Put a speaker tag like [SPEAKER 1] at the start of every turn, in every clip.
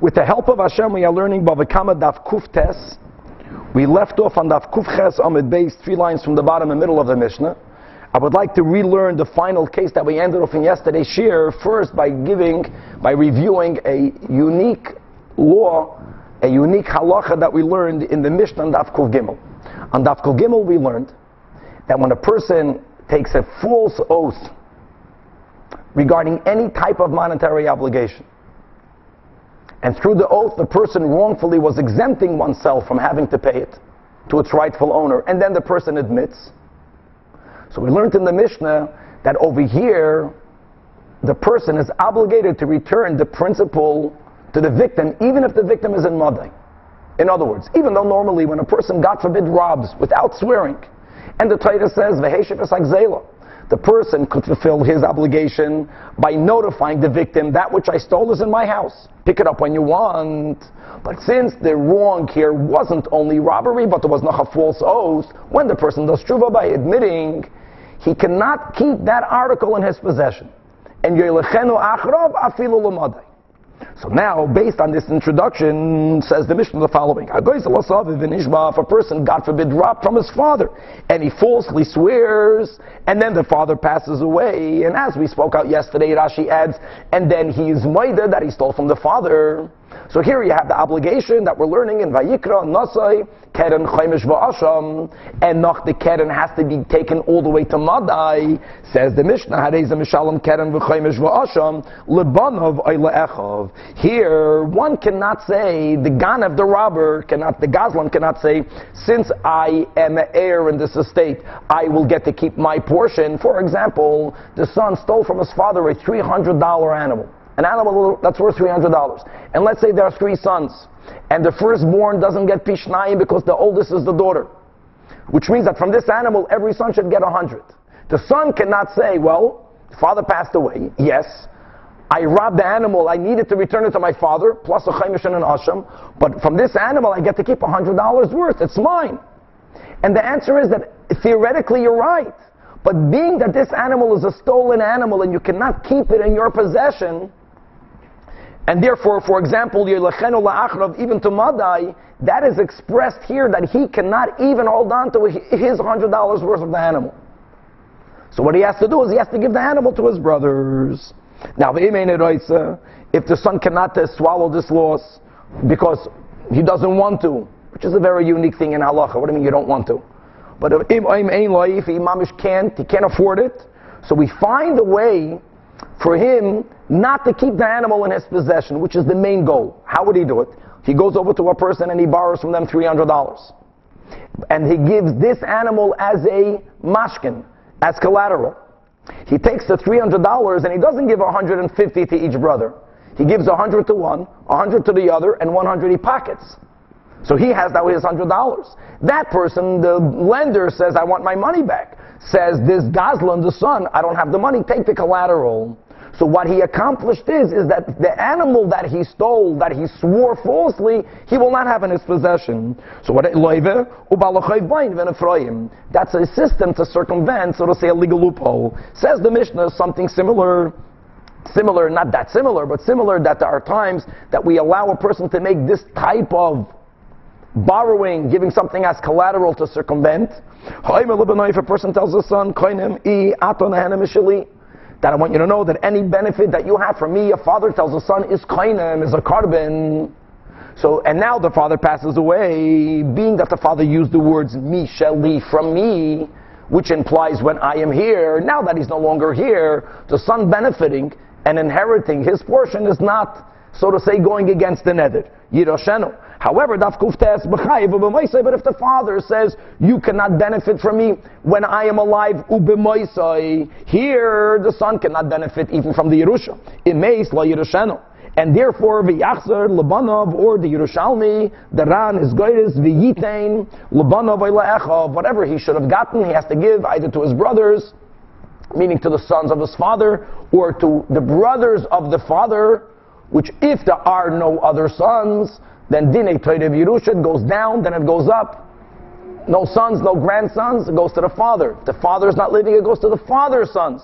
[SPEAKER 1] With the help of Hashem, we are learning Bava Kama Daf Kuf Tes. We left off on Daf Kuf Ches Amid Beis, three lines from the bottom and middle of the Mishnah. I would like to relearn the final case that we ended off in yesterday's shiur, first by giving, by reviewing a unique law, a unique halacha that we learned in the Mishnah on Daf Kuf Gimel. On Daf Kuf Gimel we learned that when a person takes a false oath regarding any type of monetary obligation, and through the oath the person wrongfully was exempting oneself from having to pay it to its rightful owner, and then the person admits. So we learned in the Mishnah that over here, the person is obligated to return the principal to the victim, even if the victim is in Madai. In other words, even though normally when a person, God forbid, robs without swearing, and the Torah says, the person could fulfill his obligation by notifying the victim, that which I stole is in my house. Pick it up when you want. But since the wrong here wasn't only robbery, but there was not a false oath, when the person does tshuva by admitting, he cannot keep that article in his possession. And so now, based on this introduction, says the Mishnah the following: If a person, God forbid, dropped from his father, and he falsely swears, and then the father passes away, and as we spoke out yesterday, Rashi adds, and then he is moida that he stole from the father. So here you have the obligation that we're learning in Vayikra, Nasai, Keren Chaimish Va'asham, and noch the Keren has to be taken all the way to Madai, says the Mishnah, Hareza Mishalom Keren V'chaimish Va'asham, Lebanov Echav. Here, one cannot say, the Ganav, the robber, cannot, the Gazlan cannot say, since I am an heir in this estate, I will get to keep my portion. For example, the son stole from his father a $300 animal. An animal that's worth $300. And let's say there are three sons. And the firstborn doesn't get pishnayim because the oldest is the daughter. Which means that from this animal, every son should get a hundred. The son cannot say, well, father passed away. Yes. I robbed the animal. I needed to return it to my father, plus a chaimish and an asham. But from this animal, I get to keep a hundred dollars worth. It's mine. And the answer is that theoretically you're right. But being that this animal is a stolen animal and you cannot keep it in your possession, and therefore, for example, even to Madai, that is expressed here that he cannot even hold on to his $100 worth of the animal. So what he has to do is he has to give the animal to his brothers. Now, if the son cannot swallow this loss because he doesn't want to, which is a very unique thing in halacha. What do you mean you don't want to? But if imamish can't, he can't afford it, so we find a way for him not to keep the animal in his possession, which is the main goal. How would he do it? He goes over to a person and he borrows from them $300. And he gives this animal as a mashkin, as collateral. He takes the $300 and he doesn't give 150 to each brother. He gives 100 to one, 100 to the other, and 100 he pockets. So he has now his $100. That person, the lender says, I want my money back. Says this Gazlan, the son, I don't have the money, take the collateral. So what he accomplished is, is that the animal that he stole, that he swore falsely, he will not have in his possession. So what That's a system to circumvent, so to say, a legal loophole. Says the Mishnah something similar similar, not that similar, but similar that there are times that we allow a person to make this type of borrowing, giving something as collateral to circumvent. If a person tells his son, that I want you to know that any benefit that you have from me, a father tells a son, is kainem, is a korban. So, and now the father passes away, being that the father used the words me, sheli, from me, which implies when I am here, now that he's no longer here, the son benefiting and inheriting his portion is not, so to say, going against the nether. Yiroshenu. However, daf kuftes but if the father says, you cannot benefit from me when I am alive, here the son cannot benefit even from the Yerusha. Imeis la. And therefore, v'yachzer lebanov or the Yerushalmi, the Ran is goyres v'yitain lebanov echav. Whatever he should have gotten, he has to give either to his brothers, meaning to the sons of his father, or to the brothers of the father, which if there are no other sons, then Dine Toidev Yerusha goes down, then it goes up. No sons, no grandsons, it goes to the father. If the father is not living, it goes to the father's sons.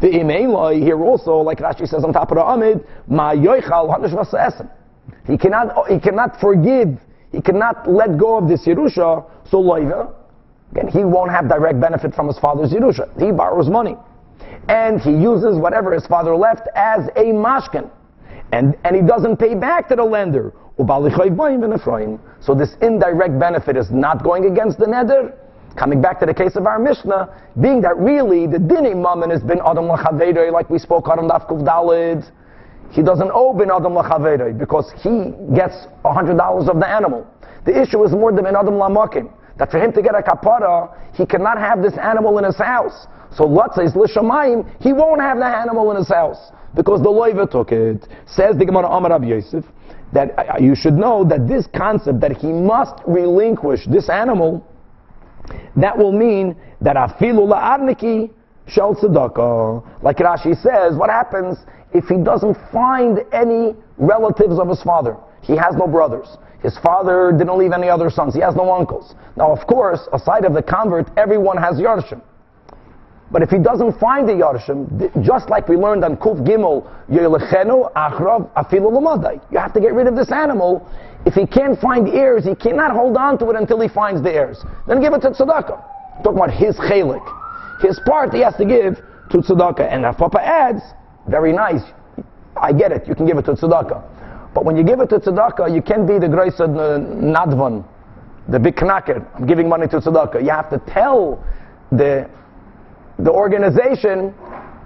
[SPEAKER 1] The Imeiloi here also, like Rashi says on top of the Amid, Ma Yoichal He cannot, he cannot forgive, he cannot let go of this Yerusha, so loiva, again, he won't have direct benefit from his father's Yerusha. He borrows money. And he uses whatever his father left as a mashkin. And, and he doesn't pay back to the lender. So this indirect benefit is not going against the neder. Coming back to the case of our Mishnah, being that really the dinim mammon has been adam lachavedoi, like we spoke on Dafkuf Dalid. He doesn't owe bin adam lachavedoi because he gets hundred dollars of the animal. The issue is more than bin adam lamakim. That for him to get a kapara, he cannot have this animal in his house. So let's say lishamayim, he won't have the animal in his house because the loiva took it. Says the Gemara Amar Rabbi Yosef that uh, you should know that this concept that he must relinquish this animal, that will mean that afilu la'arniki shel tzedakah. Like Rashi says, what happens if he doesn't find any relatives of his father? He has no brothers. His father didn't leave any other sons. He has no uncles. Now, of course, aside of the convert, everyone has Yarshim. But if he doesn't find the Yarshim, just like we learned on Kuf Gimel, Achrav Afilu You have to get rid of this animal. If he can't find heirs, he cannot hold on to it until he finds the ears. Then give it to tzedakah. Talk about his chalik. His part he has to give to tzedakah. And if Papa adds, very nice. I get it. You can give it to tzedakah. But when you give it to tzedakah, you can't be the grace of the nadvan, the big knacker. I'm giving money to tzedakah. You have to tell the the organization,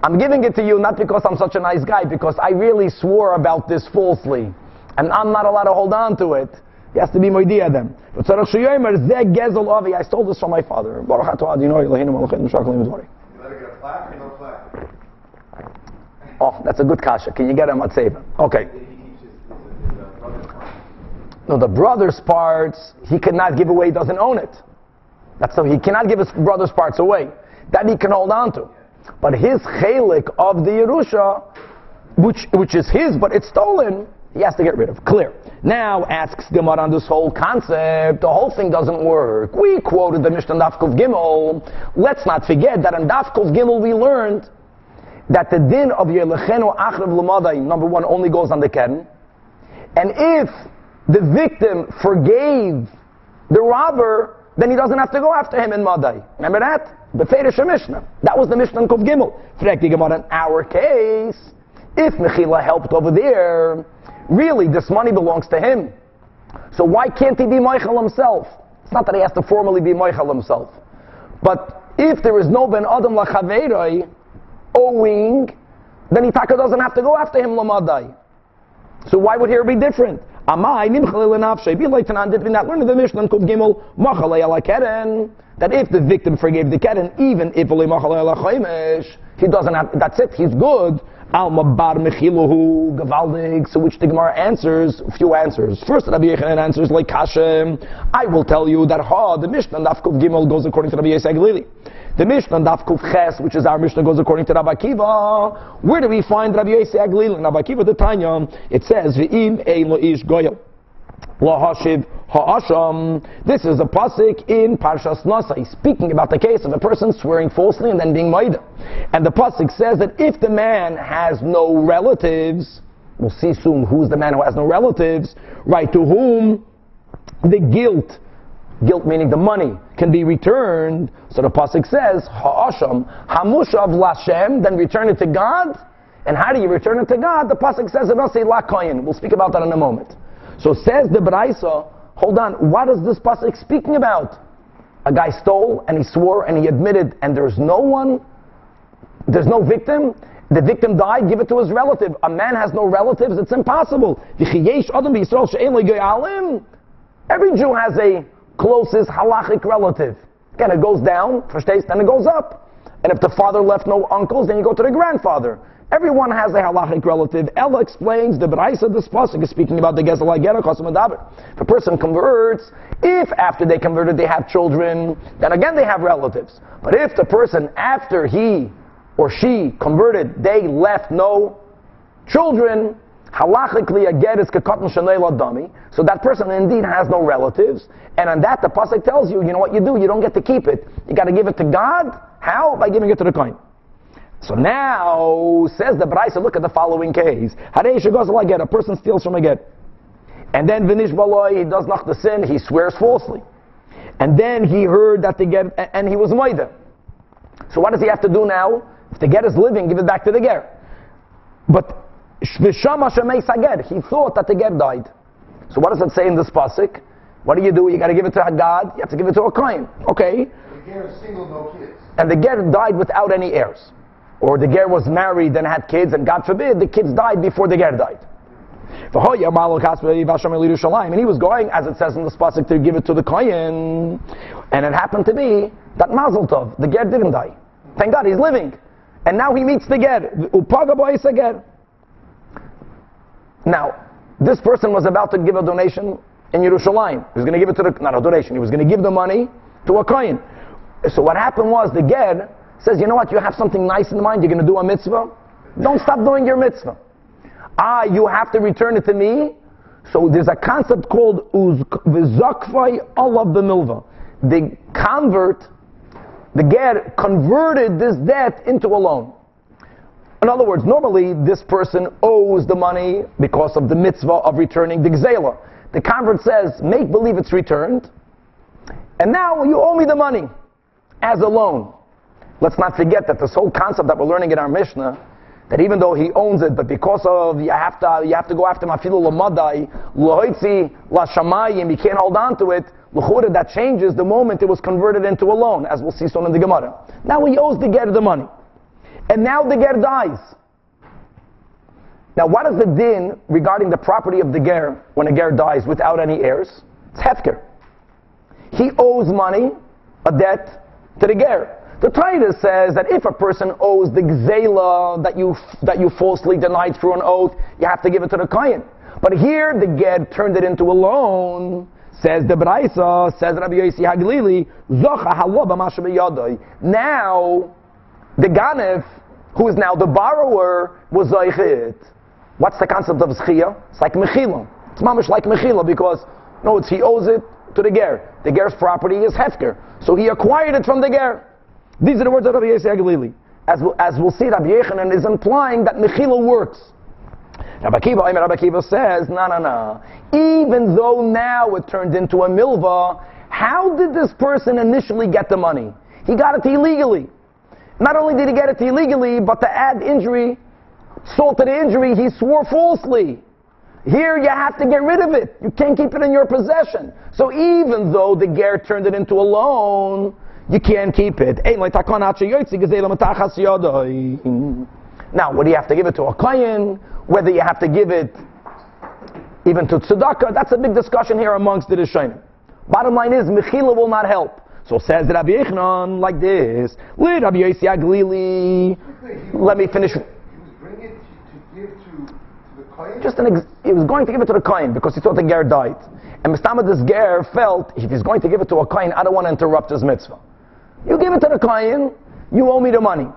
[SPEAKER 1] I'm giving it to you not because I'm such a nice guy, because I really swore about this falsely. And I'm not allowed to hold on to it. He has to be moidia them. I stole this from my father. Oh, that's a good kasha. Can you get him at Seba? Okay. No, the brother's parts, he cannot give away, he doesn't own it. That's so he cannot give his brother's parts away that he can hold on to. But his chalik of the Yerusha, which, which is his, but it's stolen, he has to get rid of. Clear. Now asks Gemara on this whole concept. The whole thing doesn't work. We quoted the Mishnah Dafkov Gimel. Let's not forget that in Dafkov Gimel we learned that the din of Yelechenu Achrav Lamadai, number one, only goes on the Keren. And if the victim forgave the robber, then he doesn't have to go after him in Madai. Remember that? The Ferish Mishnah. That was the Mishnah in Kov Gimel. Frek Gemara in our case, if Mechila helped over there, really this money belongs to him. So why can't he be Michael himself? It's not that he has to formally be Michael himself. But if there is no Ben Adam Lachaveroi owing, then Itaka doesn't have to go after him Lamadai. So why would here be different? Amai nimchalil like Tanan did we not learn the Mishnah Kuf Gimel machalei ala keren that if the victim forgave the keren, even if machalei ala he doesn't have. That's it. He's good. Alma bar mechiluhu gavaldig. So which the Gemara answers few answers. First, Rabbi Yechanan answers like Kashem. I will tell you that ha the Mishnah Daf Kuf Gimel goes according to Rabbi Yisrael the Mishnah Daf Kuf Ches, which is our Mishnah, goes according to Rabbi Kiva. Where do we find Rabbi Yosef Aglil and Rabbi Kiva the Tanya? It says V'im ein lo ish goyel. Lahashiv ha'asham. This is a pasuk in Parshas Nasa. Speaking about the case of a person swearing falsely and then being maida. And the pasuk says that if the man has no relatives, we'll see soon who's the man who has no relatives, right? To whom the guilt guilt meaning the money, can be returned. So the pasuk says, Ha'asham, Hamushav Lashem, then return it to God. And how do you return it to God? The pasuk says doesn't say La We'll speak about that in a moment. So says the Braisa, hold on, what is this pasuk speaking about? A guy stole and he swore and he admitted, and there's no one, there's no victim. The victim died, give it to his relative. A man has no relatives, it's impossible. Every Jew has a closest halachic relative. Again, it goes down, verstehst, then it goes up. And if the father left no uncles, then you go to the grandfather. Everyone has a halachic relative. Ella explains the Braisa this pasuk is speaking about the Gezel Agera Kosim If a person converts, if after they converted they have children, then again they have relatives. But if the person after he or she converted, they left no children, halachically a ger is kekatan shanei dummy. So that person indeed has no relatives, and on that the pasuk tells you, you know what you do? You don't get to keep it. You got to give it to God. How? By giving it to the coin. So now says the Braisa, look at the following case. Harei like ger a person steals from a ger. And then Vinish Baloi, he does not the sin, he swears falsely. And then he heard that the ger, and he was Maida. So what does he have to do now? If the get is living, give it back to the ger. But Vishama Shemei Sager, he thought that the ger died. So what does it say in this pasuk? What do you do? You got to give it to a God. You have to give it to a kohen. Okay.
[SPEAKER 2] The ger is single, no kids.
[SPEAKER 1] And the ger died without any heirs, or the ger was married and had kids, and God forbid the kids died before the ger died. And he was going, as it says in the pasuk, to give it to the kohen, and it happened to be that Mazel Tov, the ger didn't die. Thank God, he's living, and now he meets the ger. Now, this person was about to give a donation in Yerushalayim. He was going to give it to the, not a donation, he was going to give the money to a kohen. So what happened was the ger says, you know what, you have something nice in mind, you're going to do a mitzvah? Don't stop doing your mitzvah. Ah, you have to return it to me. So there's a concept called v'zakvai olav b'milva. The convert, the ger, converted this debt into a loan. In other words, normally this person owes the money because of the mitzvah of returning the gzela. The convert says, make believe it's returned, and now you owe me the money as a loan. Let's not forget that this whole concept that we're learning in our Mishnah, that even though he owns it, but because of you have to you have to go after mafilu lamadai, lohoitzi la shamayim, you can't hold on to it. L'chura, that changes the moment it was converted into a loan, as we'll see soon in the Gemara. Now he owes the ger the money, and now the ger dies. Now, what is the din regarding the property of the ger when a ger dies without any heirs? It's hefker. He owes money, a debt, to the ger. The Torah says that if a person owes the gzela that you that you falsely denied through an oath, you have to give it to the kohen. But here the ger turned it into a loan. Says the Braisa, says Rabbi Yossi Haglili, Zocha Now, the Ganef, who is now the borrower, was Zaychit. What's the concept of Zchia? It's like Mechila. It's mamish like Mechila because, no, it's he owes it to the ger. The ger's property is Hefker. So he acquired it from the ger. These are the words of Rabbi Yossi Aglili. As, we'll, as we'll see, Rabbi Yechanan is implying that Mechila works. Rabbi Kiva, Rabbi Kiva says, no, no, no. Even though now it turned into a milva, how did this person initially get the money? He got it illegally. Not only did he get it illegally, but to add injury, salt to the injury, he swore falsely. Here you have to get rid of it. You can't keep it in your possession. So even though the ger turned it into a loan, you can't keep it. Now, whether you have to give it to a kohen, whether you have to give it even to tzedakah, that's a big discussion here amongst the Rishonim. Bottom line is, Mechila will not help. So says Rabbi Yechon like this. Let me finish.
[SPEAKER 2] He was bringing it to, to give to, to the kohen.
[SPEAKER 1] Just an ex- he was going to give it to the kohen because he thought the ger died. And Mistama this ger felt if he's going to give it to a kohen, I don't want to interrupt his mitzvah. You give it to the kohen, you owe me the money.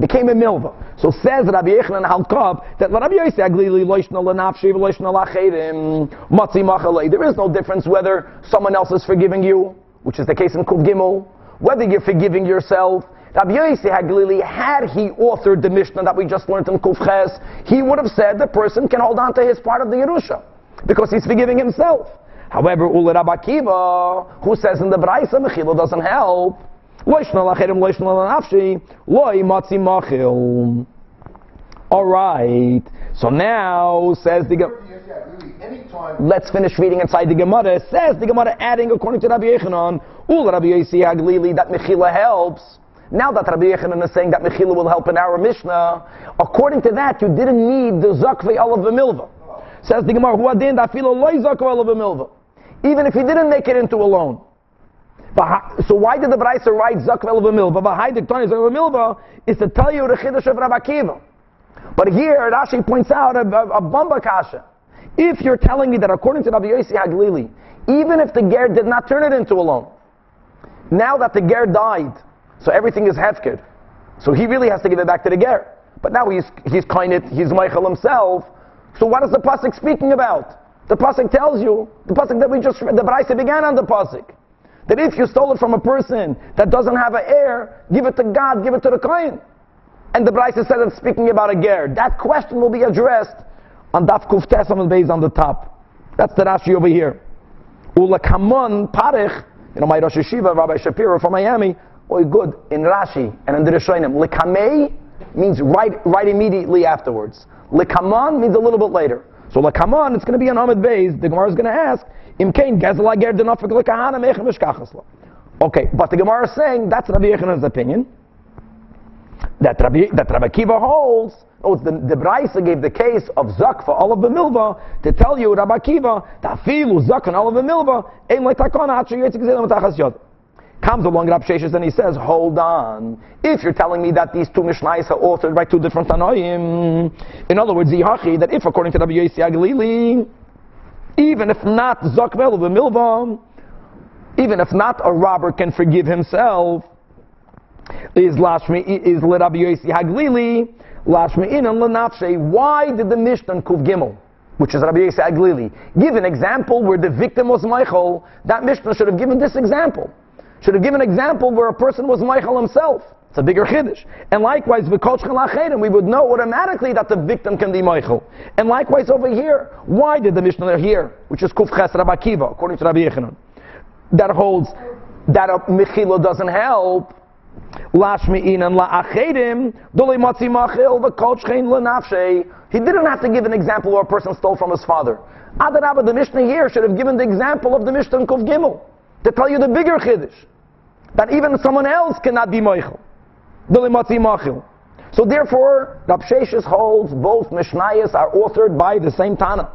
[SPEAKER 1] Became a milva. So says Rabbi Yechanan Halkab that Rabbi Yossi Aglili loishna lanafshi loishna lachedim matzi machalei. There is no difference whether someone else is forgiving you, which is the case in Kuf Gimel, whether you're forgiving yourself. Rabbi Haglili, had he authored the Mishnah that we just learned in Kuf Ches, he would have said the person can hold on to his part of the Yerusha because he's forgiving himself. However, Ula Rabbi Akiva, who says in the Braisa Mechila doesn't help, all right. So now says the Gemara. Let's finish reading inside the Gemara. Says the Gemara, adding according to Rabbi Yechanan, Ul Rabbi Yossi Haglili that Mechila helps. Now that Rabbi Yechanan is saying that Mechila will help in our Mishnah, according to that, you didn't need the Zakvei of the Milva. Says the Gemara, Huadin da filo loy Zakvei of the Milva. Even if he didn't make it into a loan. So why did the Braisa write Zakvel of a milva? Zakvel of a milva is to tell you the Chiddush of Rabbi Akiva. But here Rashi points out a, a, a Bamba Kasha. If you're telling me that according to Rabbi Yossi Haglili, even if the ger did not turn it into a loan, now that the ger died, so everything is hefkid, so he really has to give it back to the ger. But now he's he's kind of he's Michael himself. So what is the pasuk speaking about? The pasuk tells you the pasuk that we just read, the Braisa began on the pasuk that if you stole it from a person that doesn't have an heir, give it to God, give it to the Kohen. And the Braisa said it's speaking about a ger. That question will be addressed on Daf Kuf Tes on the on the top. That's the Rashi over here. Ula kamon parich, you know, my Rosh Yeshiva, Rabbi Shapiro from Miami, oh, good, in Rashi and in the Rishonim. Likamei means right, right immediately afterwards. Likamon means a little bit later. So likamon, it's going to be an Ahmed Beis. The Gemara is going to ask, imkain gezel ager denafik likahana mechem. Okay, but the Gemara is saying that's Rabbi Yechanan's opinion. That Rabbi, that Rabbi Kiva holds Oh, the, the Braisa gave the case of Zak for Olav Milva to tell you, Rabbi Kiva, Tafilu Zak and Olav Milva, aim like Takona, Hachi Yitzchak Zelim Tachas Yod. Comes along Rab Sheshes and he says, hold on. If you're telling me that these two Mishnayos are authored by two different Tanoim, in other words, Yihachi, that if according to Rabbi Yossi Aglili, even if not Zak vel of Milva, even if not a robber can forgive himself, is Lashmi, is Rabbi Yossi Haglili, Lashme'in and Lanafshe. Why did the Mishnah Kuv Gimel, which is Rabbi Yisrael Aglili, give an example where the victim was Michael? That Mishnah should have given this example. Should have given an example where a person was Michael himself. It's a bigger chiddush. And likewise, and we would know automatically that the victim can be Michael. And likewise over here, why did the Mishnah here, which is Kuf Ches Rabbi Kiva, according to Rabbi Yechanan, that holds that a Mechila doesn't help, He didn't have to give an example where a person stole from his father. Adarabba, the Mishnah here should have given the example of the Mishnah in Kuf Gimel to tell you the bigger chiddush that even someone else cannot be moichel. So therefore, Rab holds both Mishnayos are authored by the same Tana.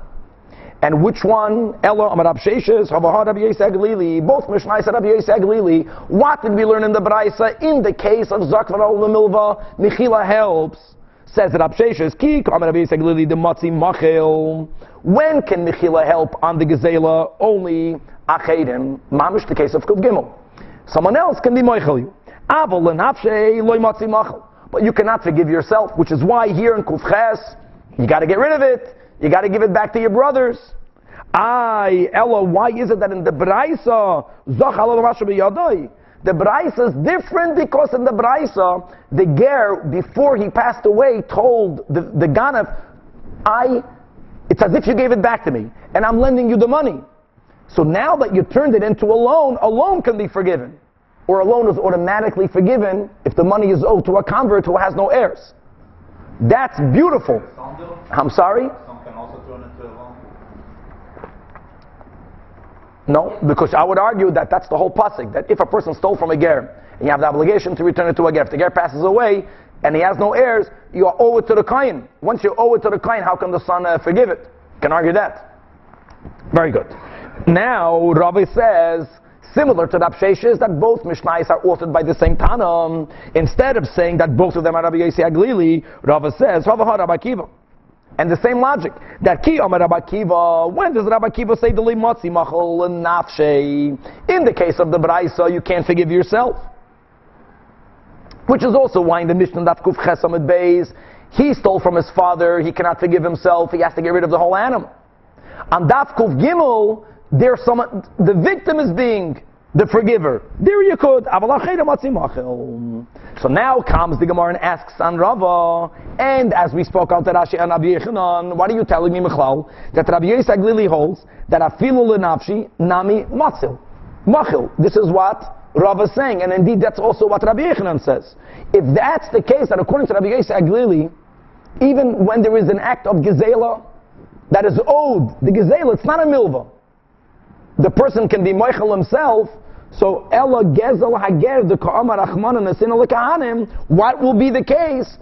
[SPEAKER 1] And which one? Ella Amar Absheshes, Havahar Rabbi both Mishnai said Rabbi Yisrael What did we learn in the Braisa? In the case of Zakvar Milva, Michila helps. Says that Absheshes, Ki, Amar Rabbi Yisrael the Matzi Machel. When can Michila help on the Gazela? Only Achedim, Mamish, the case of Kuv Gimel. Someone else can be Moichel you. Aval and Afshei, Loy Matzi Machel. But you cannot forgive yourself, which is why here in Kufches, you got to get rid of it. You got to give it back to your brothers. I, Ella, why is it that in the Braisa, the Braisa is different because in the Braisa, the Ger, before he passed away, told the, the Ganav, I, it's as if you gave it back to me, and I'm lending you the money. So now that you turned it into a loan, a loan can be forgiven. Or a loan is automatically forgiven if the money is owed to a convert who has no heirs. That's beautiful. I'm sorry? No, because I would argue that that's the whole pasuk. That if a person stole from a ger, and you have the obligation to return it to a ger, if the ger passes away and he has no heirs, you owe it to the kohen. Once you owe it to the kohen, how can the son uh, forgive it? Can argue that. Very good. Now Rabbi says similar to the Absheshes that both Mishnais are authored by the same Tanam. Instead of saying that both of them are Rabbi Yossi Aglili, Rabbi says Rabbi Rabbi Kiva. And the same logic that ki Amar Rabbi Kiva. When does Rabbi Kiva say the limotzi machol nafshei? In the case of the brayso, you can't forgive yourself. Which is also why in the Mishnah that Kuf Chesamid Beis, he stole from his father. He cannot forgive himself. He has to get rid of the whole animal. On Daf Kuf Gimel, there's some the victim is being the forgiver. There you could. So now comes the Gemara and asks on Rava, and as we spoke out to Rashi and Rabbi Yechanan, what are you telling me, Michlal, that Rabbi Yisak Lili holds that afilu lenafshi nami matzil. Machil. This is what Rava is saying, and indeed that's also what Rabbi Yechanan says. If that's the case, that according to Rabbi Yisak Lili, even when there is an act of gezela that is owed, the gezela, it's not a milva the person can be moichel himself. So ella gezel hager the ka'amar achman and the What will be the case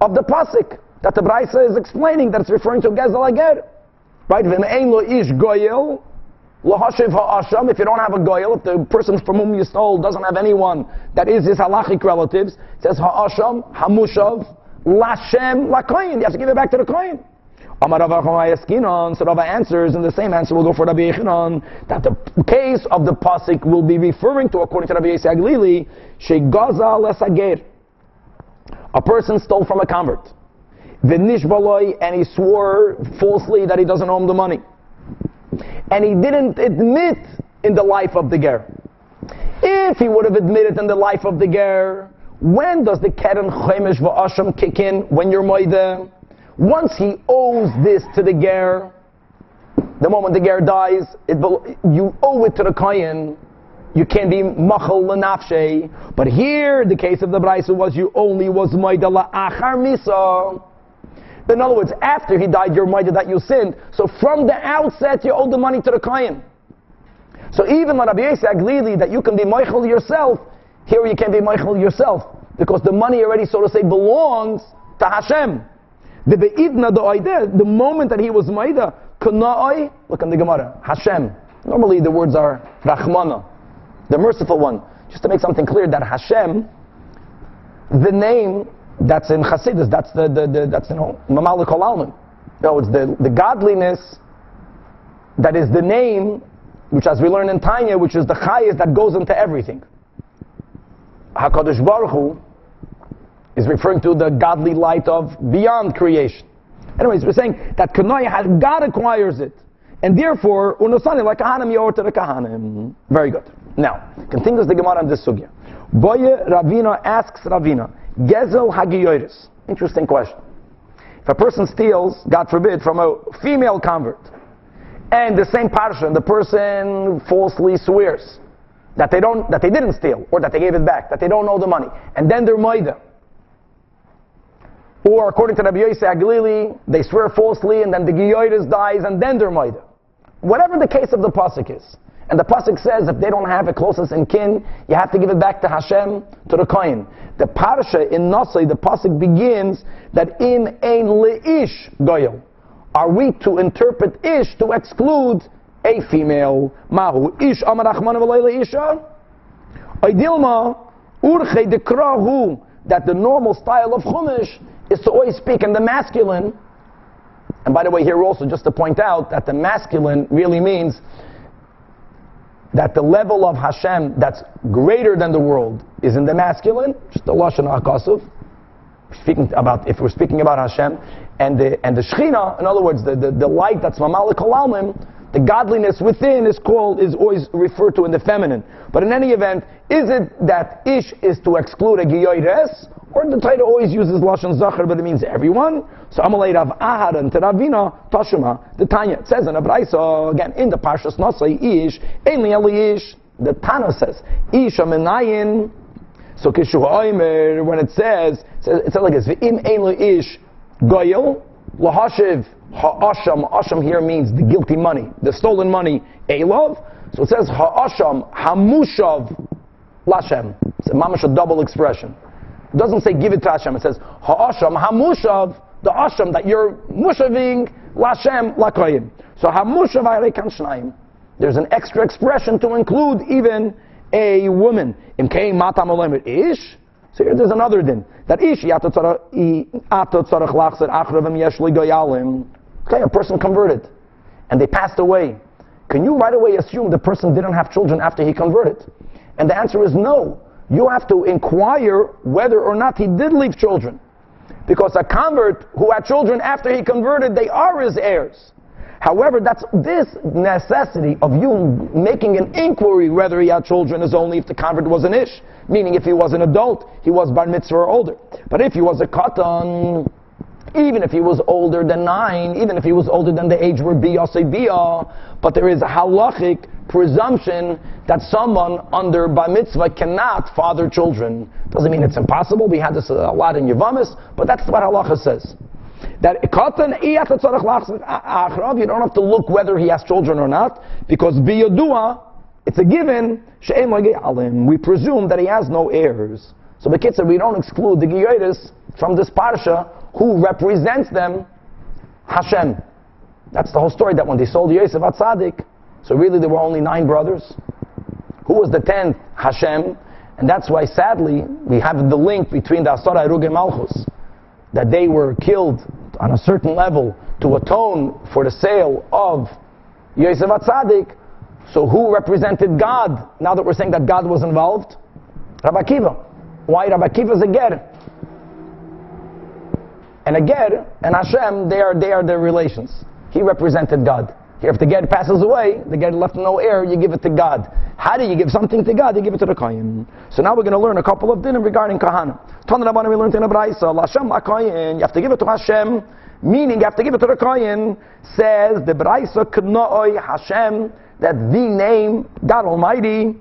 [SPEAKER 1] of the pasuk that the Braisa is explaining that it's referring to gezel hager, right? Lo ish goyel lahashiv ha'asham. If you don't have a goyel, if the person from whom you stole doesn't have anyone that is his halachic relatives, it says ha'asham hamushav lashem lakoyin. You have to give it back to the koyin. Amar Rava so Rava answers, and the same answer will go for Rabbi Yechanan, that the case of the pasuk will be referring to, according to Rabbi Yisrael Glili, Shegaza lesager. A person stole from a convert. V'nishbaloi, and he swore falsely that he doesn't owe him the money. And he didn't admit in the life of the ger. If he would have admitted in the life of the ger, when does the keren chemesh v'asham kick in? When you're moide? Once he owes this to the ger, The moment the ger dies, it, you owe it to the kohen. You can't be machal lenafshe. But here, the case of the Braisa was you only was maida achar misa. In other words, after he died, you're maida that you sinned. So from the outset, you owe the money to the kohen. So even when Rabbi Glili, that you can be Michael yourself, here you can't be Michael yourself. Because the money already, so to say, belongs to Hashem. The Be'idna, the Oideh, the moment that he was Maida, Kana'oi, look in the Gemara, Hashem. Normally the words are Rachmana, the merciful one. Just to make something clear that Hashem, the name that's in Chassidus, that's the, the, the that's know, Mamalik Alman. No, it's the, the godliness that is the name which as we learn in Tanya, which is the highest that goes into everything. HaKadosh Baruch Hu is referring to the godly light of beyond creation. Anyways, we're saying that Kanaya has, God acquires it. And therefore, unosani like kahanim yor to the kahanim. Very good. Now, continues the Gemara on this sugya. Boye Ravina asks Ravina, Gezel Hagiyoris. Interesting question. If a person steals, God forbid, from a female convert, and the same parsha, the person falsely swears that they don't, that they didn't steal, or that they gave it back, that they don't know the money, and then they're moida. Or according to Rabbi Yosef Aglili, they swear falsely, and then the Giyoides dies, and then they're moida. Whatever the case of the pasuk is, and the pasuk says if they don't have a closest in kin, you have to give it back to Hashem, to the Kohen. The parsha in Nasai, the pasuk begins that in ein leish goyel. Are we to interpret ish to exclude a female? Mahu ish amar Achman v'leila isha. Oidilma urche dekrahu that the normal style of chumash is to always speak in the masculine. And by the way, here also just to point out that the masculine really means that the level of Hashem that's greater than the world is in the masculine, just the lashon hakasuv. Speaking about if we're speaking about Hashem and the and the Shechina, in other words, the, the, the light that's mamalik kolalmim, the godliness within is called is always referred to in the feminine. But in any event, is it that ish is to exclude a giyoires, or the Torah always uses lashon zachar, but it means everyone? So Amalei Rav Ahad and Teravina Tashuma, the Tanya it says in a brayso again in the Parshas Nasai ish ainli eli ish. The Tana says ish amenayin. So kishu oimer when it says it says, it says like this v'im ein ish goyel lahashiv ha'asham. Asham here means the guilty money, the stolen money. Elov. So it says ha'asham hamushav lashem. It's a mamash a double expression. It doesn't say give it to Hashem. It says ha'asham hamushav the asham that you're mushaving lashem lakoyim. So hamushav arekan shnayim. There's an extra expression to include even a woman. In kei matam olemet ish. So here there's another din. That ish yatot tzarach lachzer achravim yesh goyalim. Okay, a person converted. And they passed away. Can you right away assume the person didn't have children after he converted? And the answer is no. You have to inquire whether or not he did leave children. Because a convert who had children after he converted, they are his heirs. However, that's this necessity of you making an inquiry whether he had children is only if the convert was an ish, meaning if he was an adult, he was bar mitzvah or older. But if he was a katan, even if he was older than nine, even if he was older than the age where biyah say biyah, but there is a halachic presumption that someone under bar mitzvah cannot father children. Doesn't mean it's impossible. We had this uh, a lot in Yavamis, but that's what halacha says. That katan uh, you don't have to look whether he has children or not, because biyadua, it's a given. We presume that he has no heirs. So the Bekitzer, we don't exclude the Giyotis from this parsha who represents them, Hashem. That's the whole story that when they sold Yosef Atzadik, so really there were only nine brothers. Who was the tenth? Hashem. And that's why sadly we have the link between the Asara Erug and Malchus, that they were killed on a certain level to atone for the sale of Yosef Atzadik. So who represented God? Now that we're saying that God was involved? Rabbi Akiva. Why Rabbi Akiva is a ger? And a ger and Hashem, they are, they are their relations. He represented God. Here, if the ger passes away, the ger left no heir, you give it to God. How do you give something to God? You give it to the kohen. So now we're going to learn a couple of dinim regarding kahana. Rabbanim we learned in the Braisa, Lashem kohen. You have to give it to Hashem, meaning you have to give it to the kohen. Says the Braisa Knoi Hashem that the name God Almighty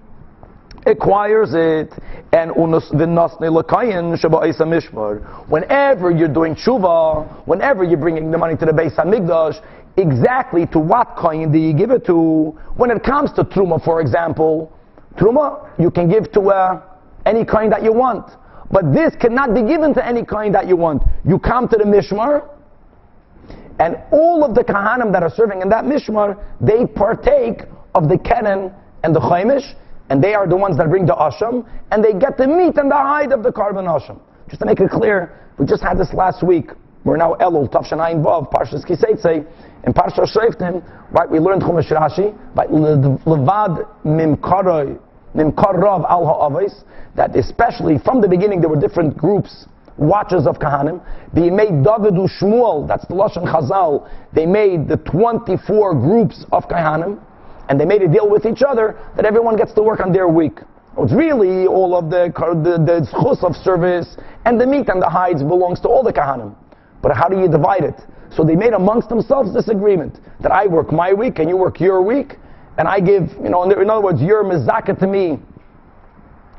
[SPEAKER 1] acquires it, and whenever you're doing tshuva, whenever you're bringing the money to the Beis Hamikdash, exactly to what coin do you give it to? When it comes to truma, for example, truma you can give to uh, any coin that you want, but this cannot be given to any coin that you want. You come to the mishmar, and all of the kahanim that are serving in that mishmar, they partake of the kenen and the chaimish, and they are the ones that bring the asham, and they get the meat and the hide of the korban asham. Just to make it clear, we just had this last week. We're now Elul, Tavshanayin Vav, Parshas Kiseitze, in Parsha Shreiftim, right, we learned Chumash Rashi, right, Levad Mimkarov Al Ha'avais, that especially from the beginning there were different groups, watches of Kahanim. They made David Shmuel, that's the Lashon Chazal, they made the 24 groups of Kahanim, and they made a deal with each other that everyone gets to work on their week. It's really all of the the, the chus of service and the meat and the hides belongs to all the kahanim. But how do you divide it? So they made amongst themselves this agreement that I work my week and you work your week, and I give, you know, in other words, your mizaka to me,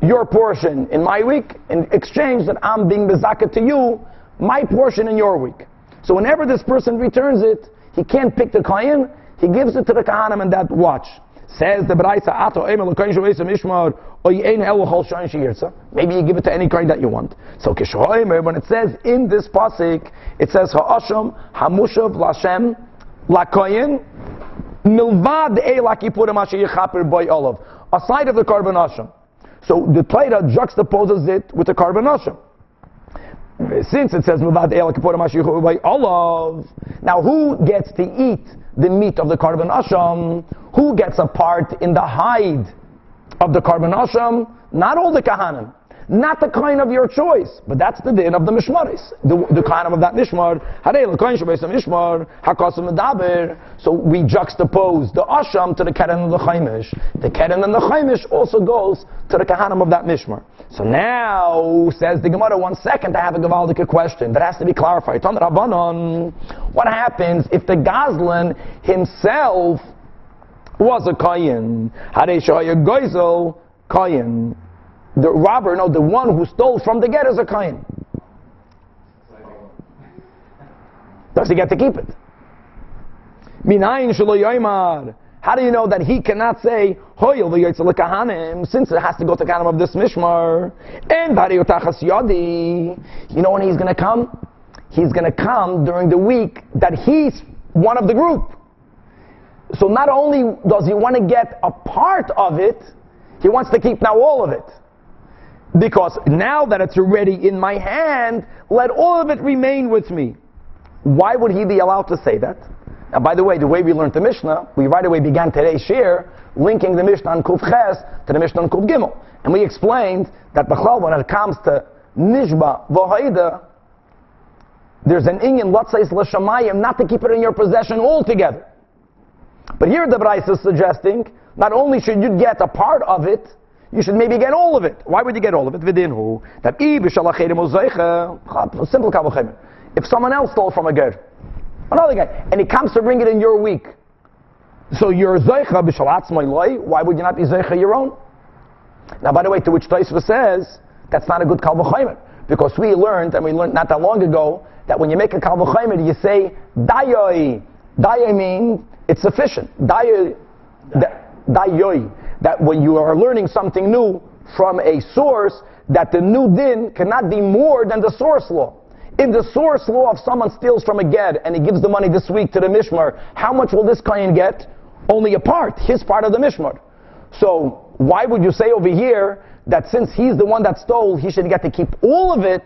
[SPEAKER 1] your portion in my week, in exchange that I'm being mizaka to you, my portion in your week. So whenever this person returns it, he can't pick the kohen, he gives it to the Kahanim and that watch. Says the Baraisa, Ato El. Maybe you give it to any kind that you want. So when it says in this pasuk, it says Ha'asham Hamushav Lashem Lakoyin Milvad Asher Yichaper Boy Olav. Aside of the korban asham. So the Torah juxtaposes it with the korban asham. Since it says Milvad Eila Kippurim Boy Olav. Now who gets to eat the meat of the korban asham, who gets a part in the hide of the korban asham? Not all the kahanim. Not the kind of your choice, but that's the din of the mishmaris. The, the kind of that mishmar. So we juxtapose the asham to the keren and the chaimish. The keren and the chaimish also goes to the kahanim of that mishmar. So now, says the Gemara, one second, I have a Gavaldic question that has to be clarified. What happens if the Gazlan himself was a Kayin? Hadeshaya Goizel Kayin the robber, no, the one who stole from the ger is a kain. Does he get to keep it? How do you know that he cannot say since it has to go to kahanim of this mishmar? And you know when he's going to come? He's going to come during the week that he's one of the group. So not only does he want to get a part of it, he wants to keep now all of it. Because now that it's already in my hand, let all of it remain with me. Why would he be allowed to say that? Now, by the way, the way we learned the Mishnah, we right away began today's shiur linking the Mishnah on Kuf Ches to the Mishnah on Kuf Gimel. And we explained that Bechal, when it comes to Nishba V'Haida, there's an inyan, let's say, L'Shamayim, not to keep it in your possession altogether. But here the Braisa is suggesting, not only should you get a part of it, you should maybe get all of it. Why would you get all of it? Vidinhu. That simple kavuchemer. If someone else stole from a ger, another guy, and he comes to bring it in your week, so you're zeicha b'shalatz loy. Why would you not be zeicha your own? Now, by the way, to which Taisva says that's not a good kalvachimer because we learned, and we learned not that long ago, that when you make a kalvachimer, you say dayoi. Dayoi means it's sufficient. Dayoi. Dayoi that when you are learning something new from a source, that the new din cannot be more than the source law. If the source law of someone steals from a ger and he gives the money this week to the mishmar, how much will this kohen get? Only a part, his part of the mishmar. So why would you say over here that since he's the one that stole, he should get to keep all of it?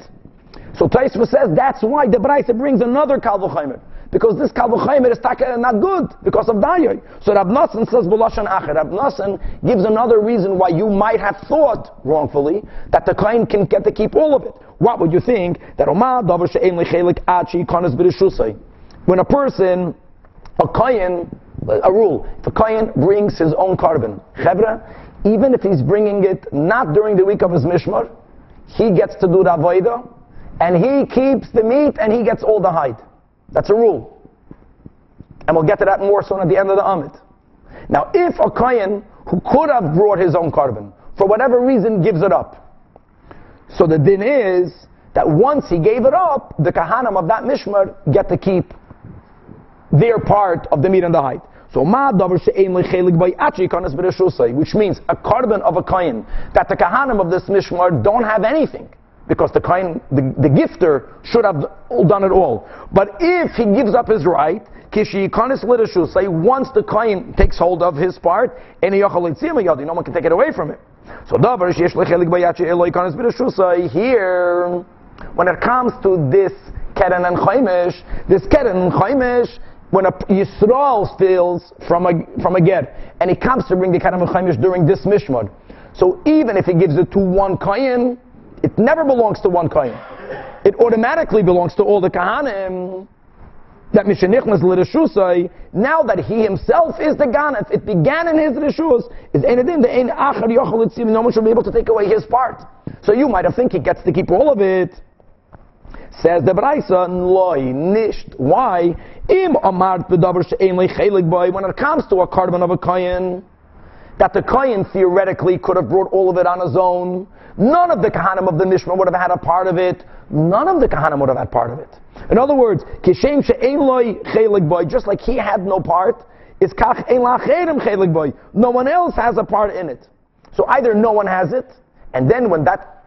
[SPEAKER 1] So Taisva says that's why the Braisa brings another kalvachaymer because this Kalvachayim is uh, not good because of Dayoy. So Rab Nassan says Bulashan Acher. Rab Nassan gives another reason why you might have thought wrongfully that the Kohen can get to keep all of it. What would you think? That omar When a person, a Kohen, a rule. If a kohen brings his own korban, chevra, even if he's bringing it not during the week of his mishmar, he gets to do the avodah, and he keeps the meat and he gets all the hide. That's a rule. And we'll get to that more soon at the end of the Amit. Now, if a kohen who could have brought his own korban, for whatever reason, gives it up, so the din is that once he gave it up, the kahanim of that mishmar get to keep their part of the meat and the hide. So ma which means a korban of a kohen that the kahanim of this mishmar don't have anything because the kohen, the, the gifter should have done it all. But if he gives up his right, b'reshusay, once the kohen takes hold of his part, any no one can take it away from him. So here, when it comes to this keren and chaimish, this keren and chaimish when a Yisrael steals from a, from a ger, and he comes to bring the Keren Chaimish during this Mishmar. So even if he gives it to one Kayan, it never belongs to one Kohen. It automatically belongs to all the Kahanim. That Mishanichnas L'Reshusai, now that he himself is the Ganef, it began in his Reshus, is Enedim, the Ein Achar Yochel Itzim, no one should be able to take away his part. So you might have think he gets to keep all of it. Says the Braisa, loy, nisht. Why? Im amart v'davar she'ein lechelik boy. When it comes to a korban of a kohen, that the kohen theoretically could have brought all of it on his own. None of the kahanim of the Mishmar would have had a part of it. None of the kahanim would have had part of it. In other words, kishem she'ein loy chelik boy, just like he had no part, is kach ein lacherim chelik boy. No one else has a part in it. So either no one has it, and then when that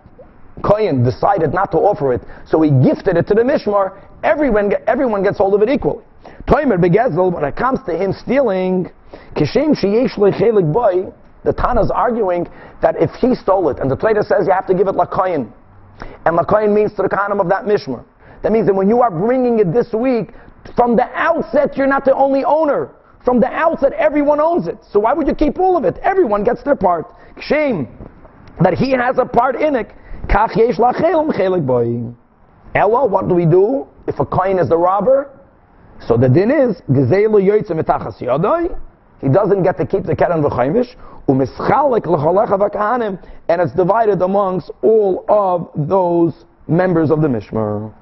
[SPEAKER 1] Kohen decided not to offer it, so he gifted it to the Mishmar, everyone, everyone gets hold of it equally. Toimer begezel, when it comes to him stealing, kishem sheyesh lechelik boy, the Tana's arguing that if he stole it, and the Torah says you have to give it lakoyin, and lakoyin means to the Kahanim of that Mishmar. That means that when you are bringing it this week, from the outset you're not the only owner. From the outset everyone owns it. So why would you keep all of it? Everyone gets their part. Shame that he has a part in it. Ella, what do we do if a coin is the robber? So the din is He doesn't get to keep the keren v'chaimish. Umischalek l'cholecha v'kahanim, and it's divided amongst all of those members of the mishmar.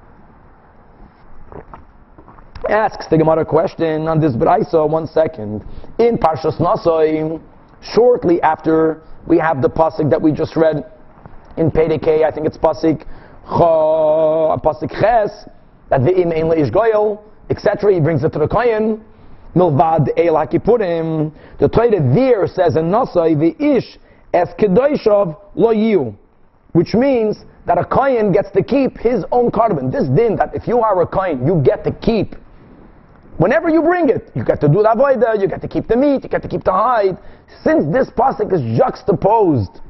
[SPEAKER 1] Asks the Gemara question on this brayso. One second. In Parshas Nasoi, shortly after we have the pasuk that we just read in Pedekei, I think it's pasuk pasuk ches that the im ein leish goyel, etc. He brings it to the kohen. Milvad el hakipurim. The Torah there says in Nasai the ish es kedoishav lo yiu, which means that a kohen gets to keep his own korban. This din that if you are a kohen, you get to keep. Whenever you bring it, you get to do the avodah, you get to keep the meat, you get to keep the hide. Since this pasuk is juxtaposed,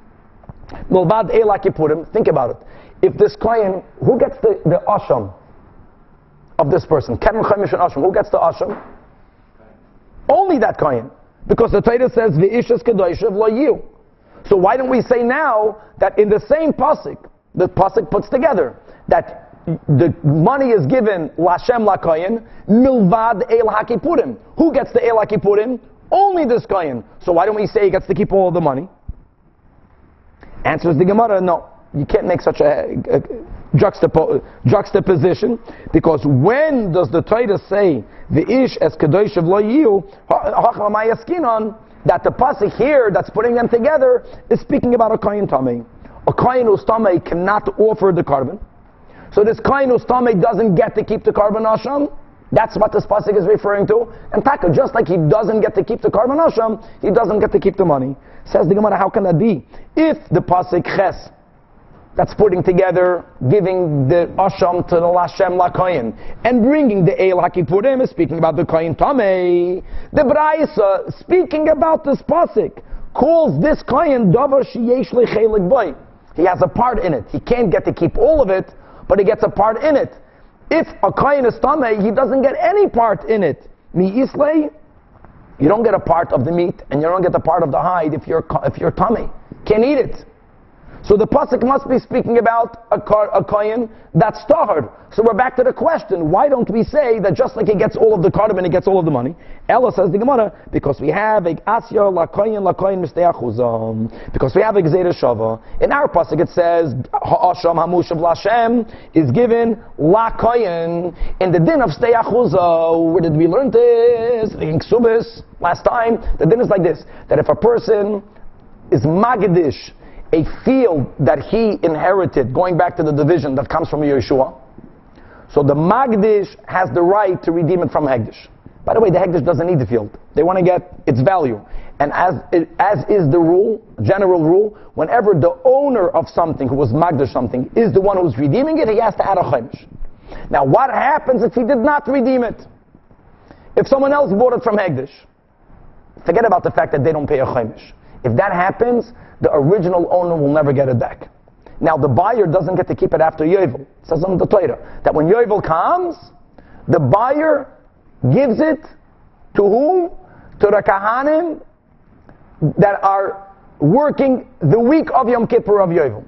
[SPEAKER 1] milvad el hakipurim, think about it. If this kohen, who gets the, the asham of this person? Keren Chaimish and asham. Who gets the asham? Only that kohen. Because the Torah says, V'ishas kedoishav lo yiu. So why don't we say now that in the same pasuk, the pasuk puts together that the money is given lashem lakoyin milvad el hakipurim. Who gets the el hakipurim? Only this kohen. So why don't we say he gets to keep all the money? Answers the Gemara, no. You can't make such a, a juxtapo, juxtaposition because when does the Torah say the ish as kadosh of lo yiu hachamayaskinon that the pasuk here that's putting them together is speaking about a kohen tamei. A kohen ustamei cannot offer the korban, so this kohen ustamei doesn't get to keep the korban asham. That's what this pasuk is referring to. And Taka, just like he doesn't get to keep the korban asham, he doesn't get to keep the money. Says the Gemara, how can that be? If the pasuk ches that's putting together, giving the asham to the Lashem Lakoyin, and bringing the El Hakipurim is speaking about the Koyin Tamei. The Braisa, speaking about this pasuk, calls this Koyin Davar Sheyesh Lechelik Boy. He has a part in it. He can't get to keep all of it, but he gets a part in it. If a Koyin is Tamei, he doesn't get any part in it. Mi Islay, you don't get a part of the meat, and you don't get a part of the hide if you're if you're Tamei. Can't eat it. So the pasuk must be speaking about a, car, a kohen that's tahar. So we're back to the question: Why don't we say that just like he gets all of the korban, he gets all of the money? Ella says the Gemara because we have a asya la kohen la kohen. Because we have a gzeira shava. In our pasuk it says ha'asham hamushav lashem is given la kohen in the din of steachuza. Where did we learn this? In Ksubis last time. The din is like this: that if a person is magadish a field that he inherited, going back to the division that comes from Yeshua. So the Magdish has the right to redeem it from Hegdish. By the way, the Hegdish doesn't need the field. They want to get its value. And as, as is the rule, general rule, whenever the owner of something who was Magdish something is the one who's redeeming it, he has to add a Chaimish. Now what happens if he did not redeem it? If someone else bought it from Hegdish, forget about the fact that they don't pay a Chaimish. If that happens, the original owner will never get it back. Now the buyer doesn't get to keep it after Yovel. It says in the Torah that when Yovel comes, the buyer gives it to whom? To the Kahanim that are working the week of Yom Kippur of Yovel.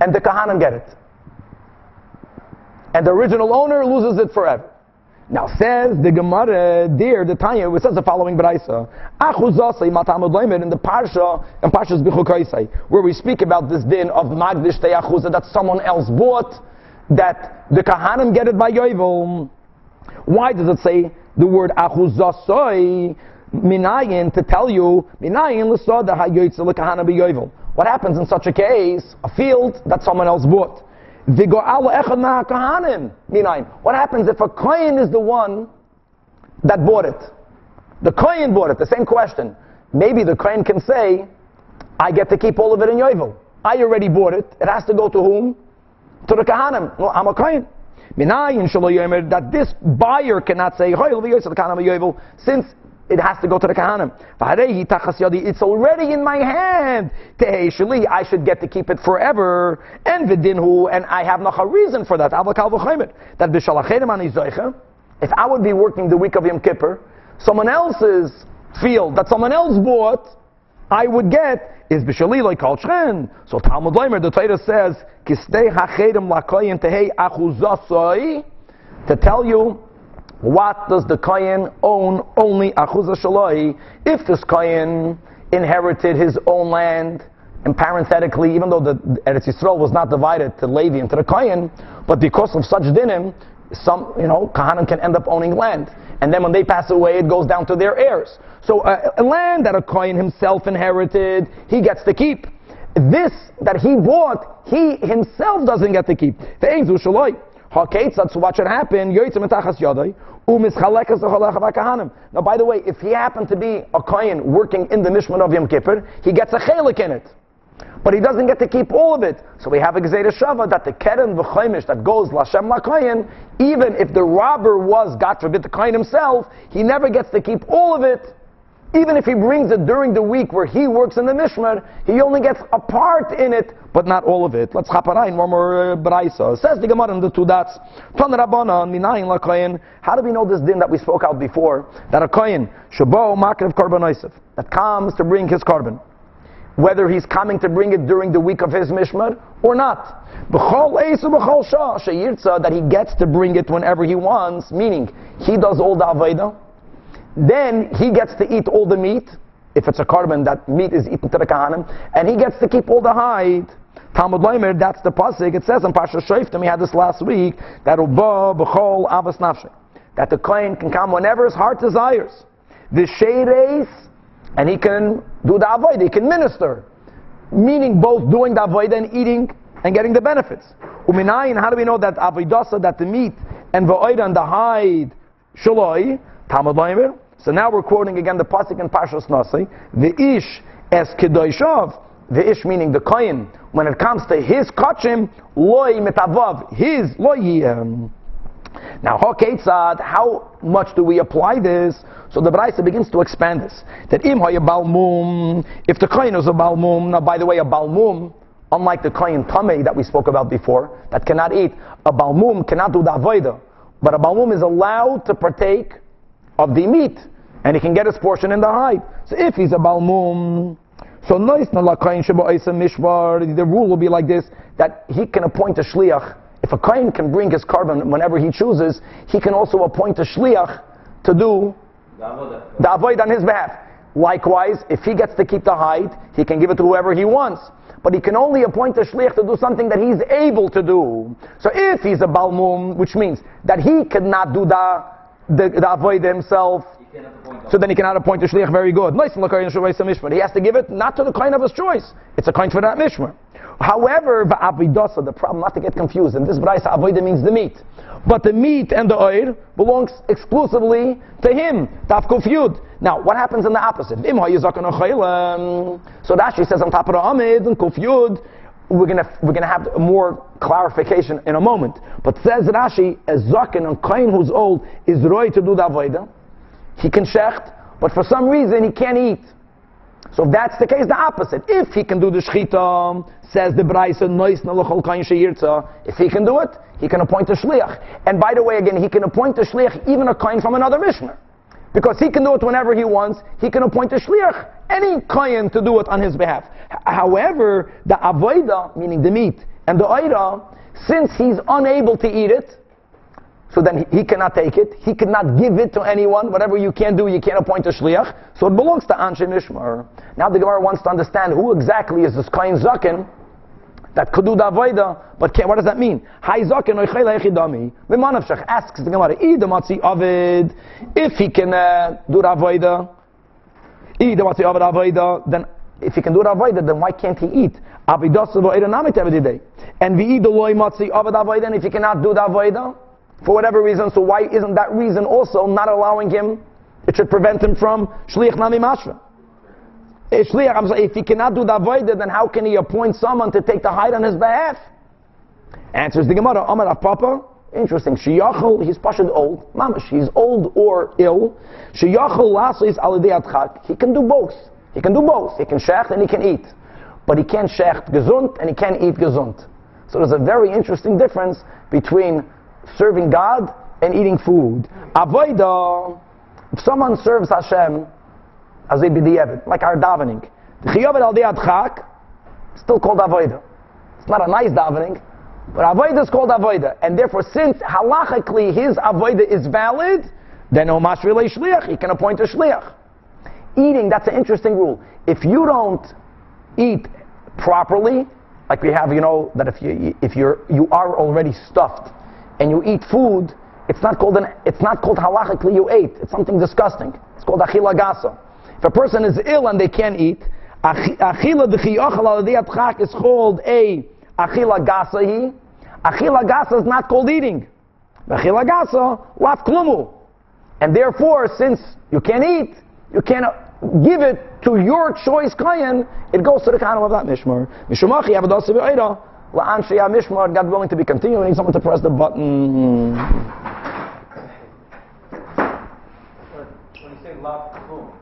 [SPEAKER 1] And the Kahanim get it. And the original owner loses it forever. Now says the Gemara there, the Tanya, it says the following Braisa. in the Parsha, and Parsha's Bichukaisai, where we speak about this din of Magdish Teyachuza that someone else bought, that the Kahanim get it by Yovel. Why does it say the word Achuzasai? Minayin to tell you, Minayin l'sada hayoytze l'kahana b'yovel. What happens in such a case? A field that someone else bought. What happens if a kohen is the one that bought it? The kohen bought it. The same question. Maybe the kohen can say, "I get to keep all of it in yovel. I already bought it. It has to go to whom? To the kahanim. Well, I'm a kohen." That this buyer cannot say, since it has to go to the Kahanim. It's already in my hand. I should get to keep it forever. And vidinhu, and I have no reason for that. That if I would be working the week of Yom Kippur, someone else's field that someone else bought, I would get is b'shaliloi kol shchen. So Talmud Leimer, the Torah says, kistei hachedim lakoyin tehei achuzasoi, to tell you what does the Kayan own only Achuza Shaloi if this Kayan inherited his own land? And parenthetically, even though the Eretz Yisrael was not divided to Levi and to the Kayan, but because of such dinim, some, you know, Kahanim can end up owning land. And then when they pass away, it goes down to their heirs. So uh, a land that a Kayan himself inherited, he gets to keep. This that he bought, he himself doesn't get to keep. That's what should happen. Now, by the way, if he happened to be a kohen working in the Mishmar of Yom Kippur, he gets a chelik in it. But he doesn't get to keep all of it. So we have a Gezerah Shava that the Keren v'choimish that goes Lashem LaKoyen, even if the robber was, God forbid, the kohen himself, he never gets to keep all of it. Even if he brings it during the week where he works in the Mishmer, he only gets a part in it, but not all of it. Let's in one more uh, braisa. Says the Gemara in the two dots. How do we know this din that we spoke out before? That a koyin shabo makriv korban that comes to bring his korban, whether he's coming to bring it during the week of his mishmer or not. That he gets to bring it whenever he wants, meaning he does all the avodah then he gets to eat all the meat. If it's a korban, that meat is eaten to the kahanim, and he gets to keep all the hide. Talmud Leimer, that's the pasuk. It says in Pasha Shoftim, we had this last week, that uba b'chol avas nafshe, that the kohen can come whenever his heart desires. The sheireis, and he can do the avoid, he can minister, meaning both doing the avoid and eating and getting the benefits. Uminayin, how do we know that avoidasa, that the meat and the and the hide, shaloi, Talmud. So now we're quoting again the pasuk in Parshas Nasi. The ish es kedoshov. The ish meaning the kohen. When it comes to his kachim, loy metavav. His loy. Um, now, how much do we apply this? So the Braisa begins to expand this. That im if the kohen is a balmum, now by the way, a balmum, unlike the kohen tamei that we spoke about before, that cannot eat, a balmum cannot do the avodah, but a balmum is allowed to partake of the meat, and he can get his portion in the hide. So if he's a balmum, So nice na lakayin sheba oisa mishmar. The rule will be like this: that he can appoint a shliach. If a kain can bring his korban whenever he chooses, he can also appoint a shliach to do the avoid on his behalf. Likewise, if he gets to keep the hide, he can give it to whoever he wants. But he can only appoint a shliach to do something that he's able to do. So if he's a balmum, which means that he cannot do the the, the avoid himself, so then he cannot appoint a shliach very good. Nice look But he has to give it not to the kind of his choice. It's a kind for that mishmer. However, va'avidasa, the problem, not to get confused, and this braisa avoida means the meat. But the meat and the oil belongs exclusively to him. Tafkuf yud. Now, what happens in the opposite? Im ha'yizakon ochaylam. So Rashi says on top of the amid and kuf yud, we're gonna we're gonna have more clarification in a moment. But says Rashi, a zaken and kain who's old is roy to do the avodah. He can shecht, but for some reason he can't eat. So if that's the case, the opposite. If he can do the shchita, says the Braisa, nois nalochol kain sheyirtza, if he can do it, he can appoint a shliach. And by the way, again, he can appoint a shliach, even a kain from another mishmar. Because he can do it whenever he wants, he can appoint a shliach, any kohen, to do it on his behalf. However, the avoida, meaning the meat, and the oira, since he's unable to eat it, so then he, cannot take it. He cannot give it to anyone. Whatever you can do, you can't appoint a shliach. So it belongs to Anshe Mishmar. Now the Gemara wants to understand who exactly is this kohen Zakin that could do the avoida, but. What does that mean? Mimanavshach asks the Gemara, Idamatzi Avid, if he can uh, do the avoida, Idamatzi Avid avoida, then if he can do the avoida, then why can't he eat? Avidasav edanamit every day. And v'idoloi matzi Avid avoida, and if he cannot do the avoida, for whatever reason, so why isn't that reason also not allowing him, it should prevent him from shliach nami mashra? If he cannot do the avodah, then how can he appoint someone to take the hide on his behalf? Answers the Gemara, Amar Papa, interesting, sheyachol, he's pashad old, mamash, he's old or ill, sheyachol lasis alidei he can do both. He can do both. He can shecht and he can eat. But he can't shecht gesund and he can't eat gesund. So there's a very interesting difference between serving God and eating food. Avoida, if someone serves Hashem as a b'di'evet, like our davening, the chiyaved al adchak, still called avoida. It's not a nice davening, but avoida is called avoida, and therefore, since halachically his avoida is valid, then omash relay shliach, he can appoint a shliach. Eating, that's an interesting rule. If you don't eat properly, like we have, you know, that if you if you're you are already stuffed and you eat food, it's not called an it's not called halachically you ate. It's something disgusting. It's called achila gasa. If a person is ill and they can't eat, achi- achila d'chiyachal al is called a achila gasahi. Achila gasa is not called eating. Achila gasa laf klumu. And therefore, since you can't eat, you can't give it to your choice kayan, it goes to the kanim of that mishmar. Mishumachi avadasi be'eira, la'an sheya mishmar, God willing to be continuing, someone to press the button.
[SPEAKER 3] When you say love boom,